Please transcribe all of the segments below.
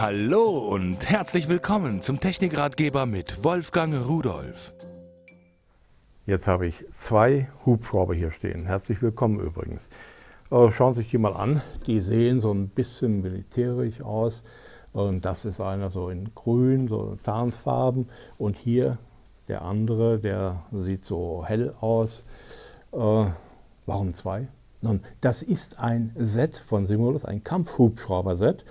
Hallo und herzlich willkommen zum Technikratgeber mit Wolfgang Rudolf. Jetzt habe ich zwei Hubschrauber hier stehen. Herzlich willkommen übrigens. Äh, schauen Sie sich die mal an. Die sehen so ein bisschen militärisch aus. Und das ist einer so in grün, so Tarnfarben. Und hier der andere, der sieht so hell aus. Äh, warum zwei? Nun, das ist ein Set von Simulus, ein Kampfhubschrauber-Set.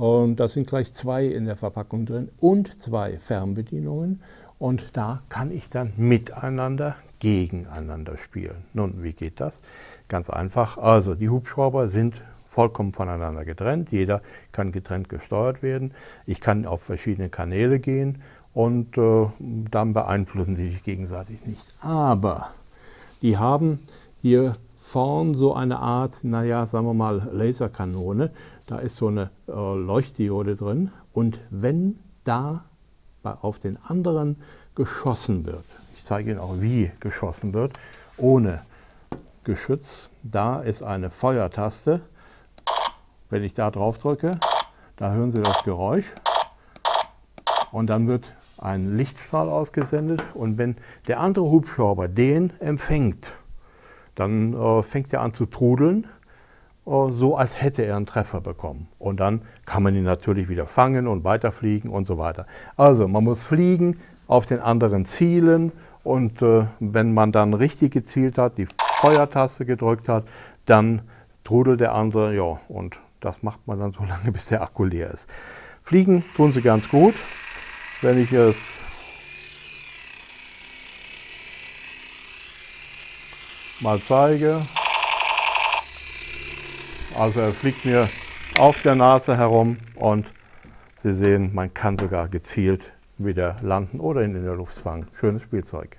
Und da sind gleich zwei in der Verpackung drin und zwei Fernbedienungen. Und da kann ich dann miteinander, gegeneinander spielen. Nun, wie geht das? Ganz einfach. Also, die Hubschrauber sind vollkommen voneinander getrennt. Jeder kann getrennt gesteuert werden. Ich kann auf verschiedene Kanäle gehen und äh, dann beeinflussen die sich gegenseitig nicht. Aber die haben hier vorn so eine Art, naja, sagen wir mal, Laserkanone. Da ist so eine äh, Leuchtdiode drin. Und wenn da bei, auf den anderen geschossen wird, ich zeige Ihnen auch, wie geschossen wird, ohne Geschütz, da ist eine Feuertaste. Wenn ich da drauf drücke, da hören Sie das Geräusch. Und dann wird ein Lichtstrahl ausgesendet. Und wenn der andere Hubschrauber den empfängt, dann äh, fängt er an zu trudeln, äh, so als hätte er einen Treffer bekommen. Und dann kann man ihn natürlich wieder fangen und weiterfliegen und so weiter. Also man muss fliegen, auf den anderen zielen und äh, wenn man dann richtig gezielt hat, die Feuertaste gedrückt hat, dann trudelt der andere, ja, und das macht man dann so lange, bis der Akku leer ist. Fliegen tun sie ganz gut. Wenn ich es mal zeige. Also er fliegt mir auf der Nase herum und Sie sehen, man kann sogar gezielt wieder landen oder ihn in der Luft fangen. Schönes Spielzeug.